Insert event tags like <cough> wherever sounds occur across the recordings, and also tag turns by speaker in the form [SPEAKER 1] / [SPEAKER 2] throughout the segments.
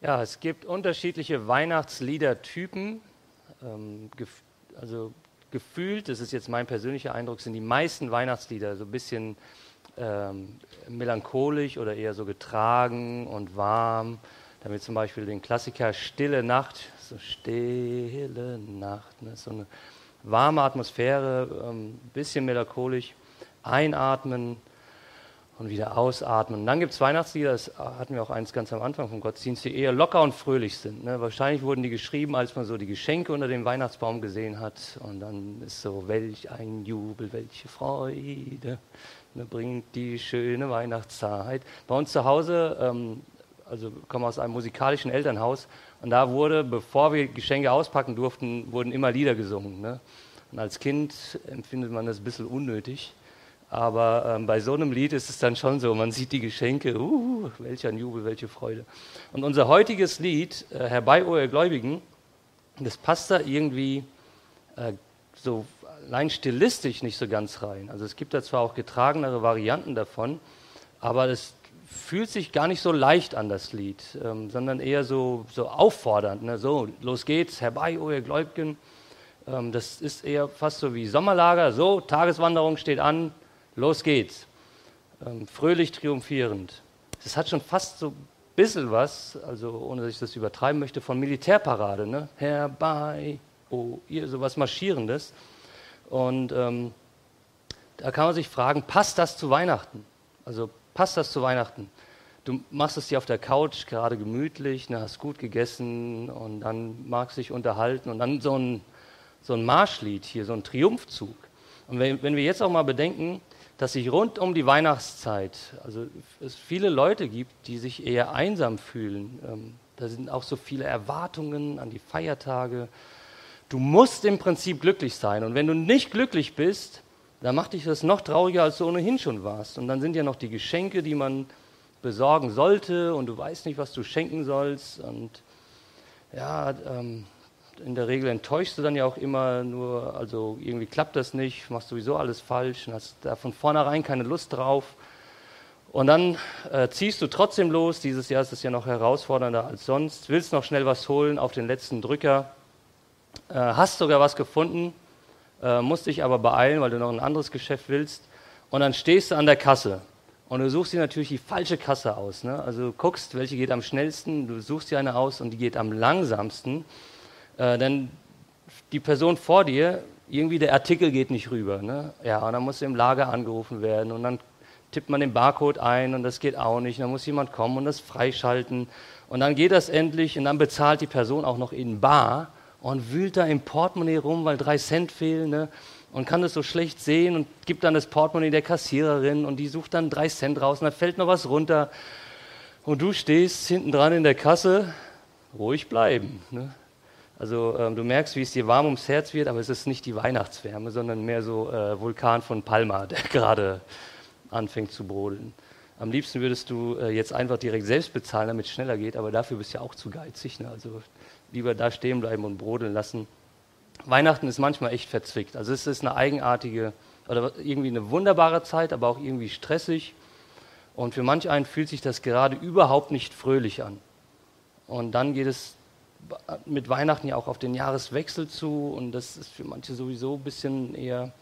[SPEAKER 1] Ja, es gibt unterschiedliche Weihnachtsliedertypen. Ähm, gef also gefühlt, das ist jetzt mein persönlicher Eindruck, sind die meisten Weihnachtslieder so ein bisschen ähm, melancholisch oder eher so getragen und warm. Damit zum Beispiel den Klassiker Stille Nacht, so Stille Nacht, ne, so eine warme Atmosphäre, ein ähm, bisschen melancholisch. Einatmen, und wieder ausatmen. Und dann gibt es Weihnachtslieder, das hatten wir auch eins ganz am Anfang vom Gottesdienst, die eher locker und fröhlich sind. Ne? Wahrscheinlich wurden die geschrieben, als man so die Geschenke unter dem Weihnachtsbaum gesehen hat. Und dann ist so, welch ein Jubel, welche Freude, ne? bringt die schöne Weihnachtszeit. Bei uns zu Hause, ähm, also komme aus einem musikalischen Elternhaus, und da wurde, bevor wir Geschenke auspacken durften, wurden immer Lieder gesungen. Ne? Und als Kind empfindet man das ein bisschen unnötig. Aber ähm, bei so einem Lied ist es dann schon so, man sieht die Geschenke, uh, welch ein Jubel, welche Freude. Und unser heutiges Lied, äh, Herbei, o ihr Gläubigen, das passt da irgendwie äh, so allein stilistisch nicht so ganz rein. Also es gibt da zwar auch getragenere Varianten davon, aber es fühlt sich gar nicht so leicht an, das Lied, ähm, sondern eher so, so auffordernd. Ne? So, los geht's, herbei, o ihr Gläubigen. Ähm, das ist eher fast so wie Sommerlager. So, Tageswanderung steht an, Los geht's. Ähm, fröhlich triumphierend. Das hat schon fast so ein bisschen was, also ohne dass ich das übertreiben möchte, von Militärparade. Ne? Herbei, oh, ihr, sowas Marschierendes. Und ähm, da kann man sich fragen, passt das zu Weihnachten? Also passt das zu Weihnachten? Du machst es dir auf der Couch gerade gemütlich, ne, hast gut gegessen und dann magst dich unterhalten und dann so ein, so ein Marschlied hier, so ein Triumphzug. Und wenn, wenn wir jetzt auch mal bedenken, dass sich rund um die Weihnachtszeit, also es viele Leute gibt, die sich eher einsam fühlen. Ähm, da sind auch so viele Erwartungen an die Feiertage. Du musst im Prinzip glücklich sein. Und wenn du nicht glücklich bist, dann macht dich das noch trauriger, als du ohnehin schon warst. Und dann sind ja noch die Geschenke, die man besorgen sollte und du weißt nicht, was du schenken sollst. Und ja, ähm, in der Regel enttäuschst du dann ja auch immer nur, also irgendwie klappt das nicht, machst sowieso alles falsch und hast da von vornherein keine Lust drauf. Und dann äh, ziehst du trotzdem los. Dieses Jahr ist es ja noch herausfordernder als sonst. Willst noch schnell was holen auf den letzten Drücker. Äh, hast sogar was gefunden, äh, musst dich aber beeilen, weil du noch ein anderes Geschäft willst. Und dann stehst du an der Kasse. Und du suchst dir natürlich die falsche Kasse aus. Ne? Also du guckst, welche geht am schnellsten. Du suchst dir eine aus und die geht am langsamsten. Äh, denn die Person vor dir, irgendwie der Artikel geht nicht rüber. Ne? Ja, und dann muss im Lager angerufen werden und dann tippt man den Barcode ein und das geht auch nicht. dann muss jemand kommen und das freischalten. Und dann geht das endlich und dann bezahlt die Person auch noch in Bar und wühlt da im Portemonnaie rum, weil drei Cent fehlen. Ne? Und kann das so schlecht sehen und gibt dann das Portemonnaie der Kassiererin und die sucht dann drei Cent raus und da fällt noch was runter. Und du stehst hinten dran in der Kasse, ruhig bleiben. Ne? Also ähm, du merkst, wie es dir warm ums Herz wird, aber es ist nicht die Weihnachtswärme, sondern mehr so äh, Vulkan von Palma, <laughs> der gerade anfängt zu brodeln. Am liebsten würdest du äh, jetzt einfach direkt selbst bezahlen, damit es schneller geht, aber dafür bist du ja auch zu geizig. Ne? Also lieber da stehen bleiben und brodeln lassen. Weihnachten ist manchmal echt verzwickt. Also es ist eine eigenartige oder irgendwie eine wunderbare Zeit, aber auch irgendwie stressig. Und für manch einen fühlt sich das gerade überhaupt nicht fröhlich an. Und dann geht es mit Weihnachten ja auch auf den Jahreswechsel zu und das ist für manche sowieso ein bisschen eher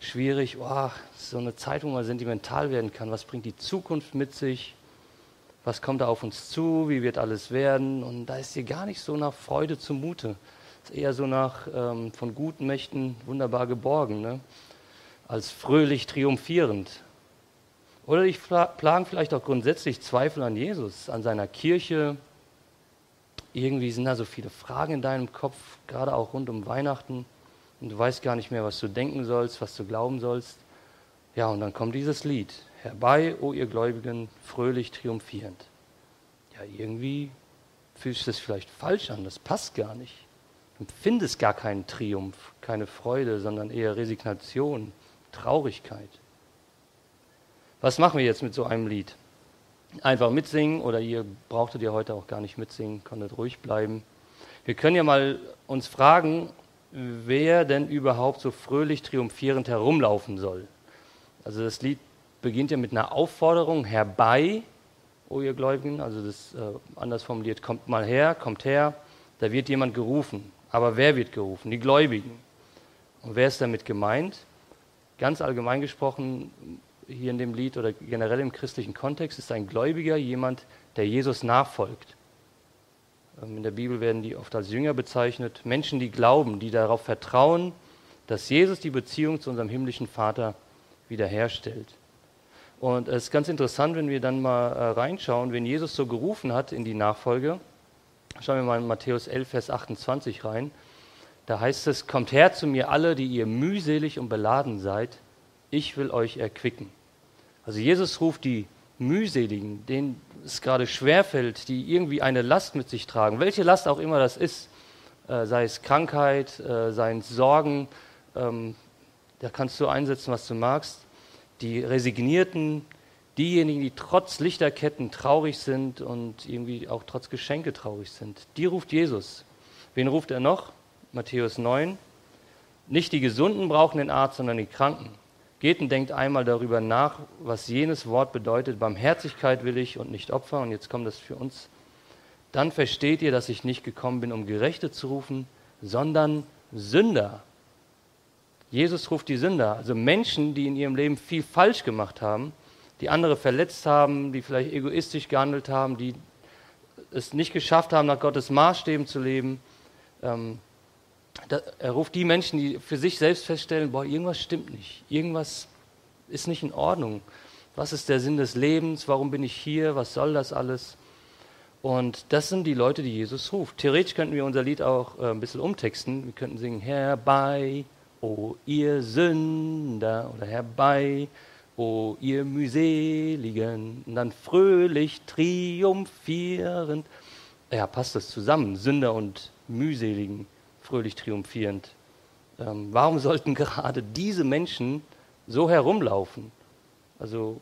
[SPEAKER 1] schwierig. Oh, so eine Zeit, wo man sentimental werden kann. Was bringt die Zukunft mit sich? Was kommt da auf uns zu? Wie wird alles werden? Und da ist hier gar nicht so nach Freude zumute. Es ist eher so nach ähm, von guten Mächten wunderbar geborgen, ne? als fröhlich triumphierend. Oder ich plagen vielleicht auch grundsätzlich Zweifel an Jesus, an seiner Kirche, irgendwie sind da so viele Fragen in deinem Kopf, gerade auch rund um Weihnachten. Und du weißt gar nicht mehr, was du denken sollst, was du glauben sollst. Ja, und dann kommt dieses Lied. Herbei, o ihr Gläubigen, fröhlich triumphierend. Ja, irgendwie fühlt sich das vielleicht falsch an, das passt gar nicht. Du empfindest gar keinen Triumph, keine Freude, sondern eher Resignation, Traurigkeit. Was machen wir jetzt mit so einem Lied? Einfach mitsingen oder ihr brauchtet ja heute auch gar nicht mitsingen, konntet ruhig bleiben. Wir können ja mal uns fragen, wer denn überhaupt so fröhlich triumphierend herumlaufen soll. Also das Lied beginnt ja mit einer Aufforderung, herbei, o ihr Gläubigen, also das äh, anders formuliert, kommt mal her, kommt her, da wird jemand gerufen. Aber wer wird gerufen? Die Gläubigen. Und wer ist damit gemeint? Ganz allgemein gesprochen, hier in dem Lied oder generell im christlichen Kontext, ist ein Gläubiger jemand, der Jesus nachfolgt. Ähm, in der Bibel werden die oft als Jünger bezeichnet. Menschen, die glauben, die darauf vertrauen, dass Jesus die Beziehung zu unserem himmlischen Vater wiederherstellt. Und es ist ganz interessant, wenn wir dann mal äh, reinschauen, wenn Jesus so gerufen hat in die Nachfolge. Schauen wir mal in Matthäus 11, Vers 28 rein. Da heißt es, kommt her zu mir alle, die ihr mühselig und beladen seid, ich will euch erquicken. Also Jesus ruft die mühseligen, denen es gerade schwerfällt, die irgendwie eine Last mit sich tragen, welche Last auch immer das ist, äh, sei es Krankheit, äh, seien es Sorgen, ähm, da kannst du einsetzen, was du magst. Die Resignierten, diejenigen, die trotz Lichterketten traurig sind und irgendwie auch trotz Geschenke traurig sind, die ruft Jesus. Wen ruft er noch? Matthäus 9. Nicht die Gesunden brauchen den Arzt, sondern die Kranken. Geht und denkt einmal darüber nach, was jenes Wort bedeutet. Barmherzigkeit will ich und nicht Opfer. Und jetzt kommt das für uns. Dann versteht ihr, dass ich nicht gekommen bin, um Gerechte zu rufen, sondern Sünder. Jesus ruft die Sünder, also Menschen, die in ihrem Leben viel falsch gemacht haben, die andere verletzt haben, die vielleicht egoistisch gehandelt haben, die es nicht geschafft haben, nach Gottes Maßstäben zu leben. Ähm, er ruft die Menschen, die für sich selbst feststellen, boah, irgendwas stimmt nicht, irgendwas ist nicht in Ordnung. Was ist der Sinn des Lebens? Warum bin ich hier? Was soll das alles? Und das sind die Leute, die Jesus ruft. Theoretisch könnten wir unser Lied auch äh, ein bisschen umtexten. Wir könnten singen, herbei, o ihr Sünder, oder herbei, o ihr Mühseligen, und dann fröhlich triumphierend. Ja, passt das zusammen, Sünder und Mühseligen fröhlich triumphierend. Ähm, warum sollten <laughs> gerade diese Menschen so herumlaufen? Also,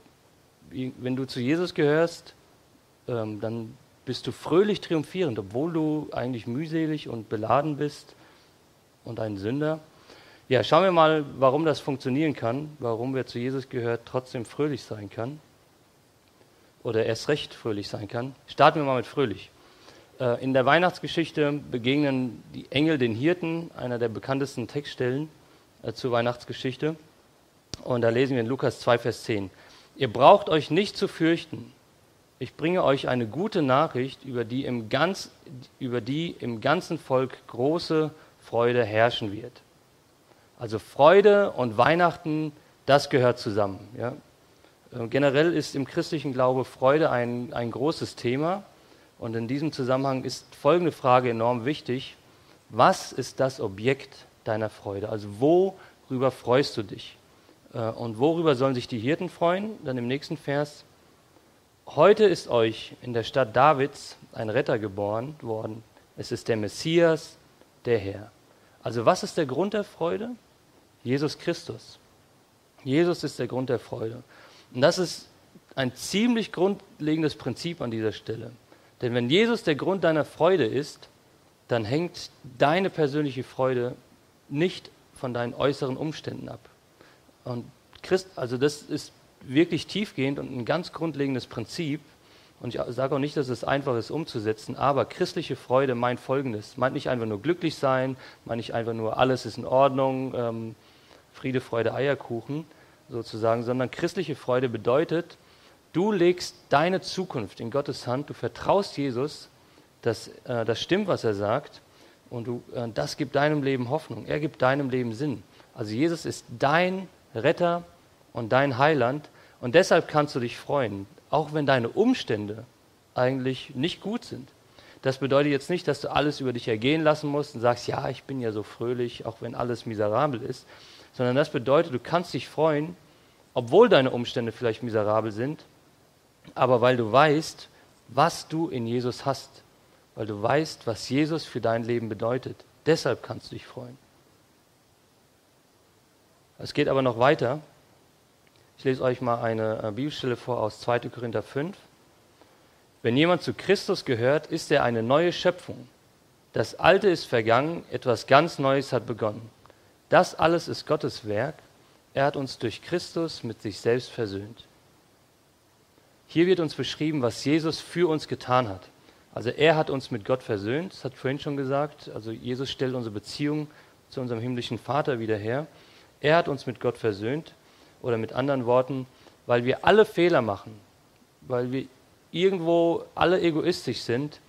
[SPEAKER 1] wenn du zu Jesus gehörst, ähm, dann bist du fröhlich triumphierend, obwohl du eigentlich mühselig und beladen bist und ein Sünder. Ja, schauen wir mal, warum das funktionieren kann, warum wer zu Jesus gehört trotzdem fröhlich sein kann oder erst recht fröhlich sein kann. Starten wir mal mit fröhlich. Äh, in der Weihnachtsgeschichte begegnen die Engel den Hirten, einer der bekanntesten Textstellen äh, zur Weihnachtsgeschichte. Und da lesen wir in Lukas 2, Vers 10. Ihr braucht euch nicht zu fürchten. Ich bringe euch eine gute Nachricht, über die im, ganz, über die im ganzen Volk große Freude herrschen wird. Also Freude und Weihnachten, das gehört zusammen. Ja? Äh, generell ist im christlichen Glaube Freude ein, ein großes Thema. Und in diesem Zusammenhang ist folgende Frage enorm wichtig. Was ist das Objekt deiner Freude? Also worüber freust du dich? Äh, und worüber sollen sich die Hirten freuen? Dann im nächsten Vers. Heute ist euch in der Stadt Davids ein Retter geboren worden. Es ist der Messias, der Herr. Also was ist der Grund der Freude? Jesus Christus. Jesus ist der Grund der Freude. Und das ist ein ziemlich grundlegendes Prinzip an dieser Stelle. Denn wenn Jesus der Grund deiner Freude ist, dann hängt deine persönliche Freude nicht von deinen äußeren Umständen ab. Und Christ, also das ist wirklich tiefgehend und ein ganz grundlegendes Prinzip. Und ich sage auch nicht, dass es einfach ist umzusetzen, aber christliche Freude meint Folgendes. Meint nicht einfach nur glücklich sein, meint nicht einfach nur alles ist in Ordnung, ähm, Friede, Freude, Eierkuchen sozusagen, sondern christliche Freude bedeutet, Du legst deine Zukunft in Gottes Hand, du vertraust Jesus, dass äh, das stimmt, was er sagt, und du, äh, das gibt deinem Leben Hoffnung, er gibt deinem Leben Sinn. Also Jesus ist dein Retter und dein Heiland, und deshalb kannst du dich freuen, auch wenn deine Umstände eigentlich nicht gut sind. Das bedeutet jetzt nicht, dass du alles über dich ergehen lassen musst und sagst, ja, ich bin ja so fröhlich, auch wenn alles miserabel ist, sondern das bedeutet, du kannst dich freuen, obwohl deine Umstände vielleicht miserabel sind, aber weil du weißt, was du in Jesus hast, weil du weißt, was Jesus für dein Leben bedeutet. Deshalb kannst du dich freuen. Es geht aber noch weiter. Ich lese euch mal eine äh, Bibelstelle vor aus 2. Korinther 5. Wenn jemand zu Christus gehört, ist er eine neue Schöpfung. Das Alte ist vergangen, etwas ganz Neues hat begonnen. Das alles ist Gottes Werk. Er hat uns durch Christus mit sich selbst versöhnt. Hier wird uns beschrieben, was Jesus für uns getan hat. Also er hat uns mit Gott versöhnt, das hat vorhin schon gesagt. Also Jesus stellt unsere Beziehung zu unserem himmlischen Vater wieder her. Er hat uns mit Gott versöhnt. Oder mit anderen Worten, weil wir alle Fehler machen, weil wir irgendwo alle egoistisch sind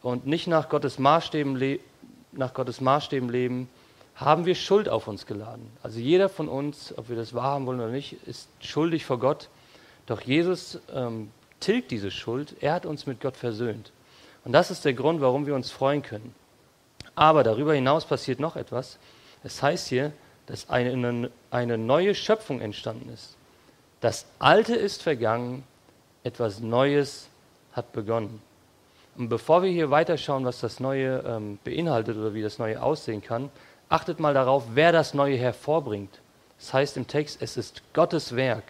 [SPEAKER 1] und nicht nach Gottes Maßstäben, nach Gottes Maßstäben leben, haben wir Schuld auf uns geladen. Also jeder von uns, ob wir das wahrhaben wollen oder nicht, ist schuldig vor Gott. Doch Jesus ähm, tilgt diese Schuld. Er hat uns mit Gott versöhnt. Und das ist der Grund, warum wir uns freuen können. Aber darüber hinaus passiert noch etwas. Es heißt hier, dass eine, eine neue Schöpfung entstanden ist. Das Alte ist vergangen, etwas Neues hat begonnen. Und bevor wir hier weiterschauen, was das Neue ähm, beinhaltet oder wie das Neue aussehen kann, achtet mal darauf, wer das Neue hervorbringt. Das heißt im Text, es ist Gottes Werk.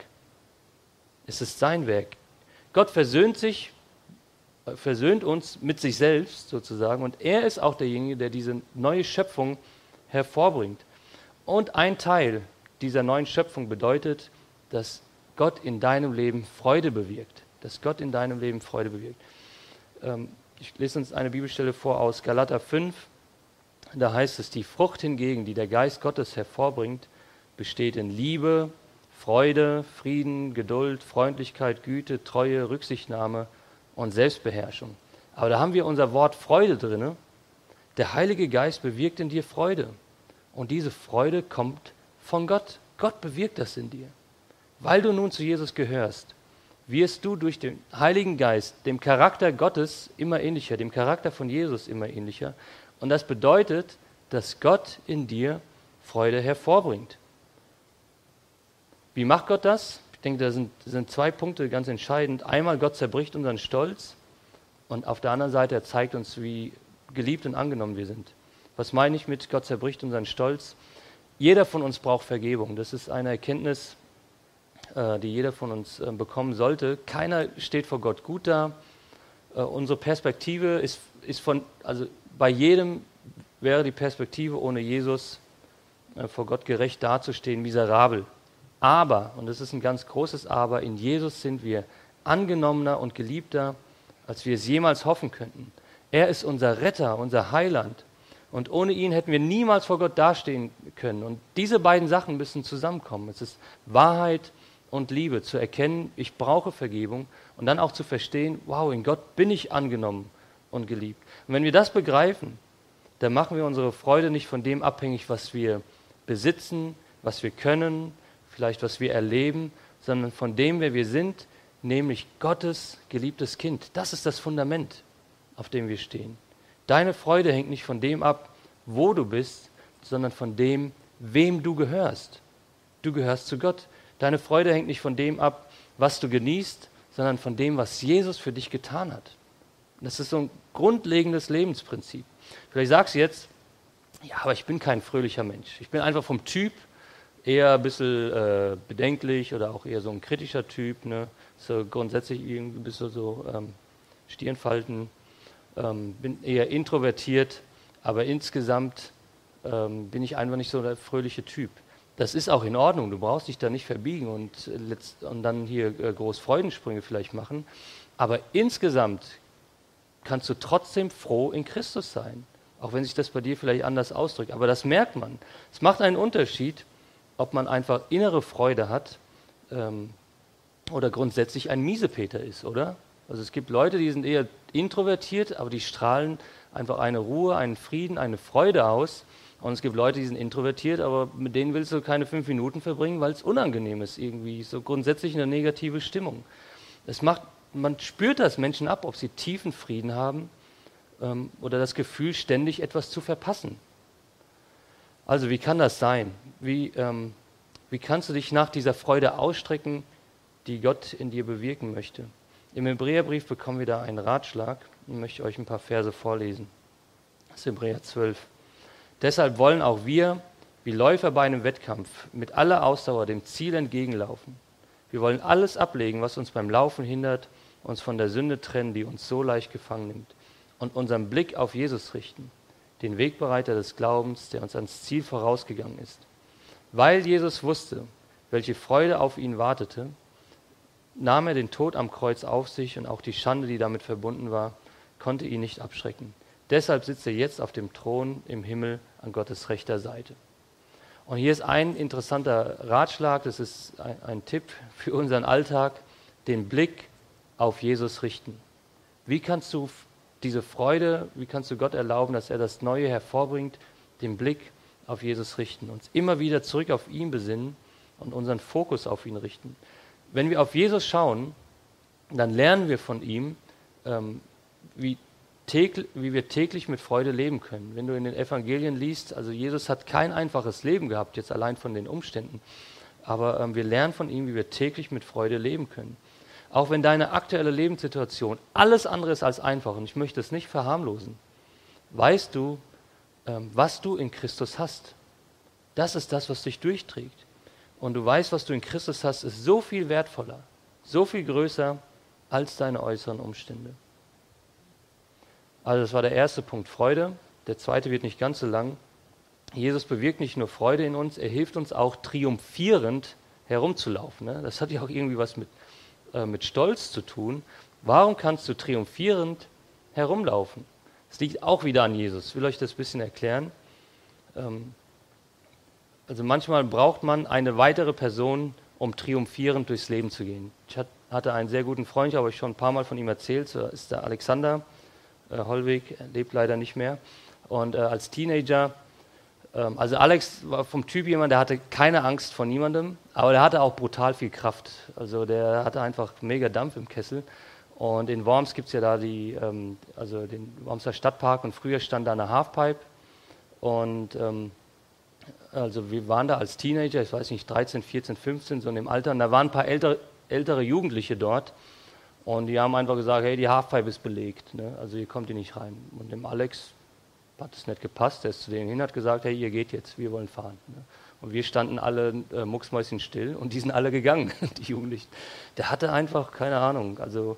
[SPEAKER 1] Es ist sein Werk. Gott versöhnt sich, äh, versöhnt uns mit sich selbst sozusagen und er ist auch derjenige, der diese neue Schöpfung hervorbringt. Und ein Teil dieser neuen Schöpfung bedeutet, dass Gott in deinem Leben Freude bewirkt. Dass Gott in deinem Leben Freude bewirkt. Ähm, ich lese uns eine Bibelstelle vor aus Galater 5. Da heißt es, die Frucht hingegen, die der Geist Gottes hervorbringt, besteht in Liebe, Freude, Frieden, Geduld, Freundlichkeit, Güte, Treue, Rücksichtnahme und Selbstbeherrschung. Aber da haben wir unser Wort Freude drin. Der Heilige Geist bewirkt in dir Freude. Und diese Freude kommt von Gott. Gott bewirkt das in dir. Weil du nun zu Jesus gehörst, wirst du durch den Heiligen Geist dem Charakter Gottes immer ähnlicher, dem Charakter von Jesus immer ähnlicher. Und das bedeutet, dass Gott in dir Freude hervorbringt. Wie macht Gott das? Ich denke, da sind, sind zwei Punkte ganz entscheidend. Einmal, Gott zerbricht unseren Stolz und auf der anderen Seite, er zeigt uns, wie geliebt und angenommen wir sind. Was meine ich mit Gott zerbricht unseren Stolz? Jeder von uns braucht Vergebung. Das ist eine Erkenntnis, äh, die jeder von uns äh, bekommen sollte. Keiner steht vor Gott gut da. Äh, unsere Perspektive ist, ist von, also bei jedem wäre die Perspektive ohne Jesus vor Gott gerecht dazustehen, miserabel. Aber, und das ist ein ganz großes Aber, in Jesus sind wir angenommener und geliebter, als wir es jemals hoffen könnten. Er ist unser Retter, unser Heiland. Und ohne ihn hätten wir niemals vor Gott dastehen können. Und diese beiden Sachen müssen zusammenkommen. Es ist Wahrheit und Liebe, zu erkennen, ich brauche Vergebung und dann auch zu verstehen, wow, in Gott bin ich angenommen und geliebt. Und wenn wir das begreifen, dann machen wir unsere Freude nicht von dem abhängig, was wir besitzen, was wir können, vielleicht was wir erleben, sondern von dem, wer wir sind, nämlich Gottes geliebtes Kind. Das ist das Fundament, auf dem wir stehen. Deine Freude hängt nicht von dem ab, wo du bist, sondern von dem, wem du gehörst. Du gehörst zu Gott. Deine Freude hängt nicht von dem ab, was du genießt, sondern von dem, was Jesus für dich getan hat. Das ist so ein grundlegendes Lebensprinzip. Vielleicht sagst du jetzt, ja, aber ich bin kein fröhlicher Mensch. Ich bin einfach vom Typ eher ein bisschen äh, bedenklich oder auch eher so ein kritischer Typ. Ne? So grundsätzlich irgendwie ein bisschen so ähm, Stirnfalten ähm, bin eher introvertiert, aber insgesamt ähm, bin ich einfach nicht so der fröhliche Typ. Das ist auch in Ordnung, du brauchst dich da nicht verbiegen und, und dann hier äh, groß Freudensprünge vielleicht machen. Aber insgesamt kannst du trotzdem froh in Christus sein, auch wenn sich das bei dir vielleicht anders ausdrückt. Aber das merkt man. Es macht einen Unterschied, ob man einfach innere Freude hat ähm, oder grundsätzlich ein Miesepeter ist, oder? Also es gibt Leute, die sind eher introvertiert, aber die strahlen einfach eine Ruhe, einen Frieden, eine Freude aus. Und es gibt Leute, die sind introvertiert, aber mit denen willst du keine fünf Minuten verbringen, weil es unangenehm ist, irgendwie so grundsätzlich eine negative Stimmung. Es macht, man spürt das Menschen ab, ob sie tiefen Frieden haben ähm, oder das Gefühl, ständig etwas zu verpassen. Also wie kann das sein? Wie, ähm, wie kannst du dich nach dieser Freude ausstrecken, die Gott in dir bewirken möchte? Im Hebräerbrief bekommen wir da einen Ratschlag und möchte euch ein paar Verse vorlesen. Das ist Hebräer 12. Deshalb wollen auch wir, wie Läufer bei einem Wettkampf, mit aller Ausdauer dem Ziel entgegenlaufen. Wir wollen alles ablegen, was uns beim Laufen hindert, uns von der Sünde trennen, die uns so leicht gefangen nimmt, und unseren Blick auf Jesus richten, den Wegbereiter des Glaubens, der uns ans Ziel vorausgegangen ist. Weil Jesus wusste, welche Freude auf ihn wartete, nahm er den Tod am Kreuz auf sich und auch die Schande, die damit verbunden war, konnte ihn nicht abschrecken. Deshalb sitzt er jetzt auf dem Thron im Himmel an Gottes rechter Seite. Und hier ist ein interessanter Ratschlag, das ist ein, Tipp für unseren Alltag, den Blick auf Jesus richten. Wie kannst du diese Freude, wie kannst du Gott erlauben, dass er das Neue hervorbringt, den Blick auf Jesus richten, uns immer wieder zurück auf ihn besinnen und unseren Fokus auf ihn richten. Wenn wir auf Jesus schauen, dann lernen wir von ihm, ähm, wie, täglich, wie wir täglich mit Freude leben können. Wenn du in den Evangelien liest, also Jesus hat kein einfaches Leben gehabt, jetzt allein von den Umständen, aber ähm, wir lernen von ihm, wie wir täglich mit Freude leben können. Auch wenn deine aktuelle Lebenssituation alles andere ist als einfach, und ich möchte es nicht verharmlosen, weißt du, ähm, was du in Christus hast. Das ist das, was dich durchträgt. Und du weißt, was du in Christus hast, ist so viel wertvoller, so viel größer als deine äußeren Umstände. Also das war der erste Punkt, Freude. Der zweite wird nicht ganz so lang. Jesus bewirkt nicht nur Freude in uns, er hilft uns auch triumphierend herumzulaufen. Ne? Das hat ja auch irgendwie was mit, äh, mit Stolz zu tun. Warum kannst du triumphierend herumlaufen? Es liegt auch wieder an Jesus. Ich will euch das ein bisschen erklären. Ähm, also manchmal braucht man eine weitere Person, um triumphierend durchs Leben zu gehen. Ich hatte einen sehr guten Freund, habe ich schon ein paar Mal von ihm erzählt, das ist der Alexander äh, Hollweg, lebt leider nicht mehr. Und äh, als Teenager, also Alex war vom Typ jemand, der hatte keine Angst vor niemandem, aber der hatte auch brutal viel Kraft. Also der hatte einfach mega Dampf im Kessel. Und in Worms gibt es ja da die, ähm, also den Wormser Stadtpark und früher stand da eine Halfpipe. Und ähm, also wir waren da als Teenager, ich weiß nicht, 13, 14, 15, so in dem Alter, und da waren ein paar ältere, ältere Jugendliche dort. Und die haben einfach gesagt, hey, die Halfpipe ist belegt, ne? also hier kommt ihr nicht rein. Und dem Alex hat es nicht gepasst, der ist zu denen hin, hat gesagt, hey, ihr geht jetzt, wir wollen fahren. Ne? Und wir standen alle äh, mucksmäuschen still und die sind alle gegangen, <laughs> die Jugendlichen. Der hatte einfach keine Ahnung, also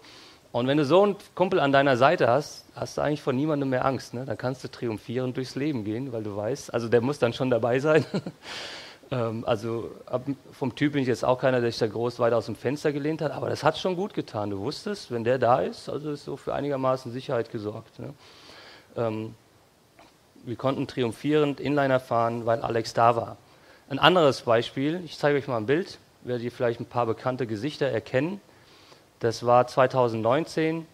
[SPEAKER 1] und wenn du so einen Kumpel an deiner Seite hast, hast du eigentlich vor niemandem mehr Angst. Ne? Dann kannst du triumphierend durchs Leben gehen, weil du weißt, also der muss dann schon dabei sein. <laughs> ähm, also ab, vom Typ bin ich jetzt auch keiner, der sich da groß weit aus dem Fenster gelehnt hat, aber das hat schon gut getan. Du wusstest, wenn der da ist, also ist so für einigermaßen Sicherheit gesorgt. Ne? Ähm, wir konnten triumphierend Inliner fahren, weil Alex da war. Ein anderes Beispiel, ich zeige euch mal ein Bild, werdet ihr vielleicht ein paar bekannte Gesichter erkennen. Das war 2019.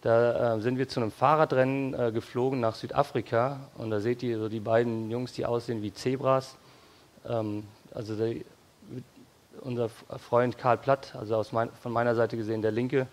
[SPEAKER 1] Da äh, sind wir zu einem Fahrradrennen äh, geflogen nach Südafrika und da seht ihr so die beiden Jungs, die aussehen wie Zebras. Ähm, also der, unser Freund Karl Platt, also mein, von meiner Seite gesehen der Linke,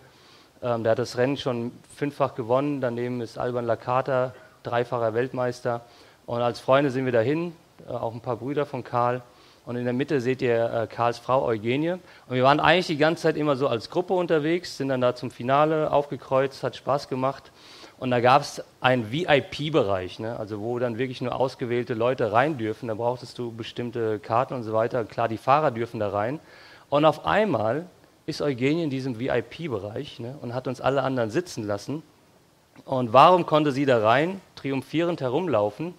[SPEAKER 1] ähm, der hat das Rennen schon fünffach gewonnen. Daneben ist Alban Lakata, dreifacher Weltmeister. Und als Freunde sind wir dahin, äh, auch ein paar Brüder von Karl. Und in der Mitte seht ihr äh, Karls Frau Eugenie. Und wir waren eigentlich die ganze Zeit immer so als Gruppe unterwegs, sind dann da zum Finale aufgekreuzt, hat Spaß gemacht. Und da gab es einen VIP-Bereich, ne? also wo dann wirklich nur ausgewählte Leute rein dürfen. Da brauchtest du bestimmte Karten und so weiter. Klar, die Fahrer dürfen da rein. Und auf einmal ist Eugenie in diesem VIP-Bereich ne? und hat uns alle anderen sitzen lassen. Und warum konnte sie da rein, triumphierend herumlaufen?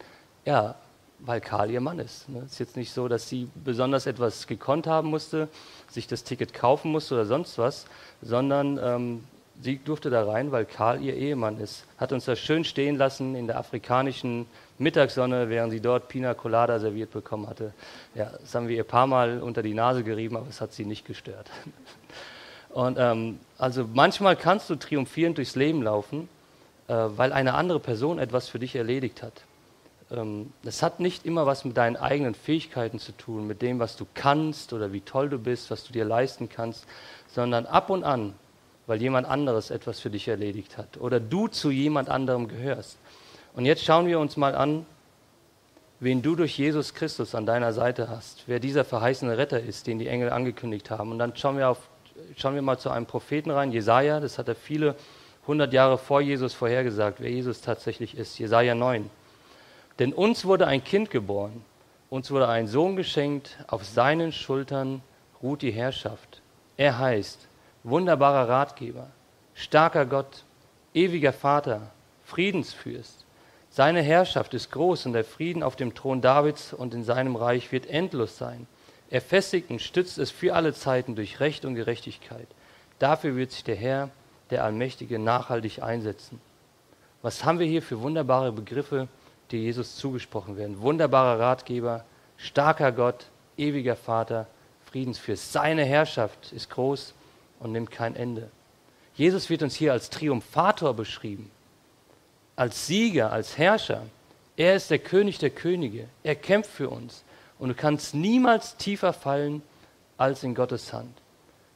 [SPEAKER 1] Ja, weil Karl ihr Mann ist. Es ne? ist jetzt nicht so, dass sie besonders etwas gekonnt haben musste, sich das Ticket kaufen musste oder sonst was, sondern ähm, sie durfte da rein, weil Karl ihr Ehemann ist. Hat uns da schön stehen lassen in der afrikanischen Mittagssonne, während sie dort Pina Colada serviert bekommen hatte. Ja, das haben wir ihr ein paar Mal unter die Nase gerieben, aber es hat sie nicht gestört. <laughs> Und ähm, also manchmal kannst du triumphierend durchs Leben laufen, weil eine andere Person etwas für dich erledigt hat. Ähm, das hat nicht immer was mit deinen eigenen Fähigkeiten zu tun, mit dem, was du kannst oder wie toll du bist, was du dir leisten kannst, sondern ab und an, weil jemand anderes etwas für dich erledigt hat oder du zu jemand anderem gehörst. Und jetzt schauen wir uns mal an, wen du durch Jesus Christus an deiner Seite hast, wer dieser verheißene Retter ist, den die Engel angekündigt haben. Und dann schauen wir, auf, schauen wir mal zu einem Propheten rein, Jesaja, das hat er viele hundert Jahre vor Jesus vorhergesagt, wer Jesus tatsächlich ist. Jesaja 9. Denn uns wurde ein Kind geboren, uns wurde ein Sohn geschenkt, auf seinen Schultern ruht die Herrschaft. Er heißt wunderbarer Ratgeber, starker Gott, ewiger Vater, Friedensfürst. Seine Herrschaft ist groß und der Frieden auf dem Thron Davids und in seinem Reich wird endlos sein. Er festigt und stützt es für alle Zeiten durch Recht und Gerechtigkeit. Dafür wird sich der Herr, der Allmächtige, nachhaltig einsetzen. Was haben wir hier für wunderbare Begriffe, die Jesus zugesprochen werden? Wunderbarer Ratgeber, starker Gott, ewiger Vater, Friedensfürst. Seine Herrschaft ist groß und nimmt kein Ende. Jesus wird uns hier als Triumphator beschrieben, als Sieger, als Herrscher. Er ist der König der Könige. Er kämpft für uns. Und du kannst niemals tiefer fallen als in Gottes Hand.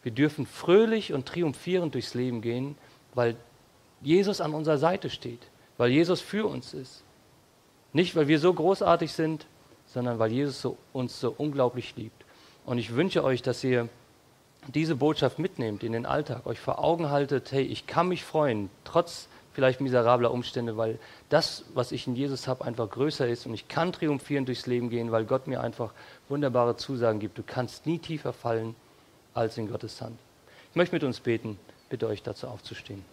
[SPEAKER 1] Wir dürfen fröhlich und triumphierend durchs Leben gehen, weil Jesus an unserer Seite steht, weil Jesus für uns ist. Nicht, weil wir so großartig sind, sondern weil Jesus so, uns so unglaublich liebt. Und ich wünsche euch, dass ihr diese Botschaft mitnehmt in den Alltag, euch vor Augen haltet, hey, ich kann mich freuen, trotz vielleicht miserabler Umstände, weil das, was ich in Jesus habe, einfach größer ist und ich kann triumphierend durchs Leben gehen, weil Gott mir einfach wunderbare Zusagen gibt. Du kannst nie tiefer fallen als in Gottes Hand. Ich möchte mit uns beten, bitte euch dazu aufzustehen.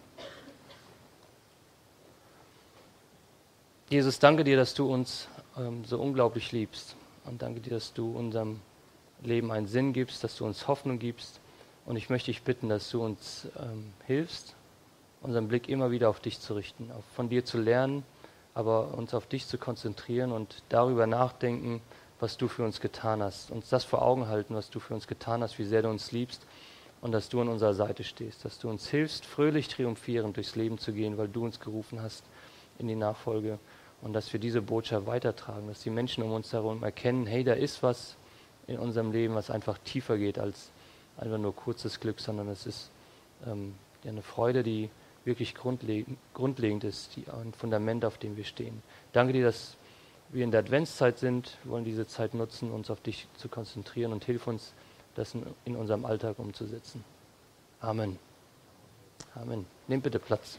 [SPEAKER 1] Jesus, danke dir, dass du uns ähm, so unglaublich liebst und danke dir, dass du unserem Leben einen Sinn gibst, dass du uns Hoffnung gibst. Und ich möchte dich bitten, dass du uns ähm, hilfst, unseren Blick immer wieder auf dich zu richten, von dir zu lernen, aber uns auf dich zu konzentrieren und darüber nachdenken, was du für uns getan hast. Uns das vor Augen halten, was du für uns getan hast, wie sehr du uns liebst und dass du an unserer Seite stehst, dass du uns hilfst, fröhlich triumphierend durchs Leben zu gehen, weil du uns gerufen hast in die Nachfolge und dass wir diese Botschaft weitertragen, dass die Menschen um uns herum erkennen, hey, da ist was in unserem Leben, was einfach tiefer geht als einfach nur kurzes Glück, sondern es ist ähm, eine Freude, die wirklich grundlegend, grundlegend ist, die, ein Fundament, auf dem wir stehen. Danke dir, dass wir in der Adventszeit sind. Wollen diese Zeit nutzen, uns auf dich zu konzentrieren und hilf uns, das in, unserem Alltag umzusetzen. Amen. Amen. Nehmt bitte Platz.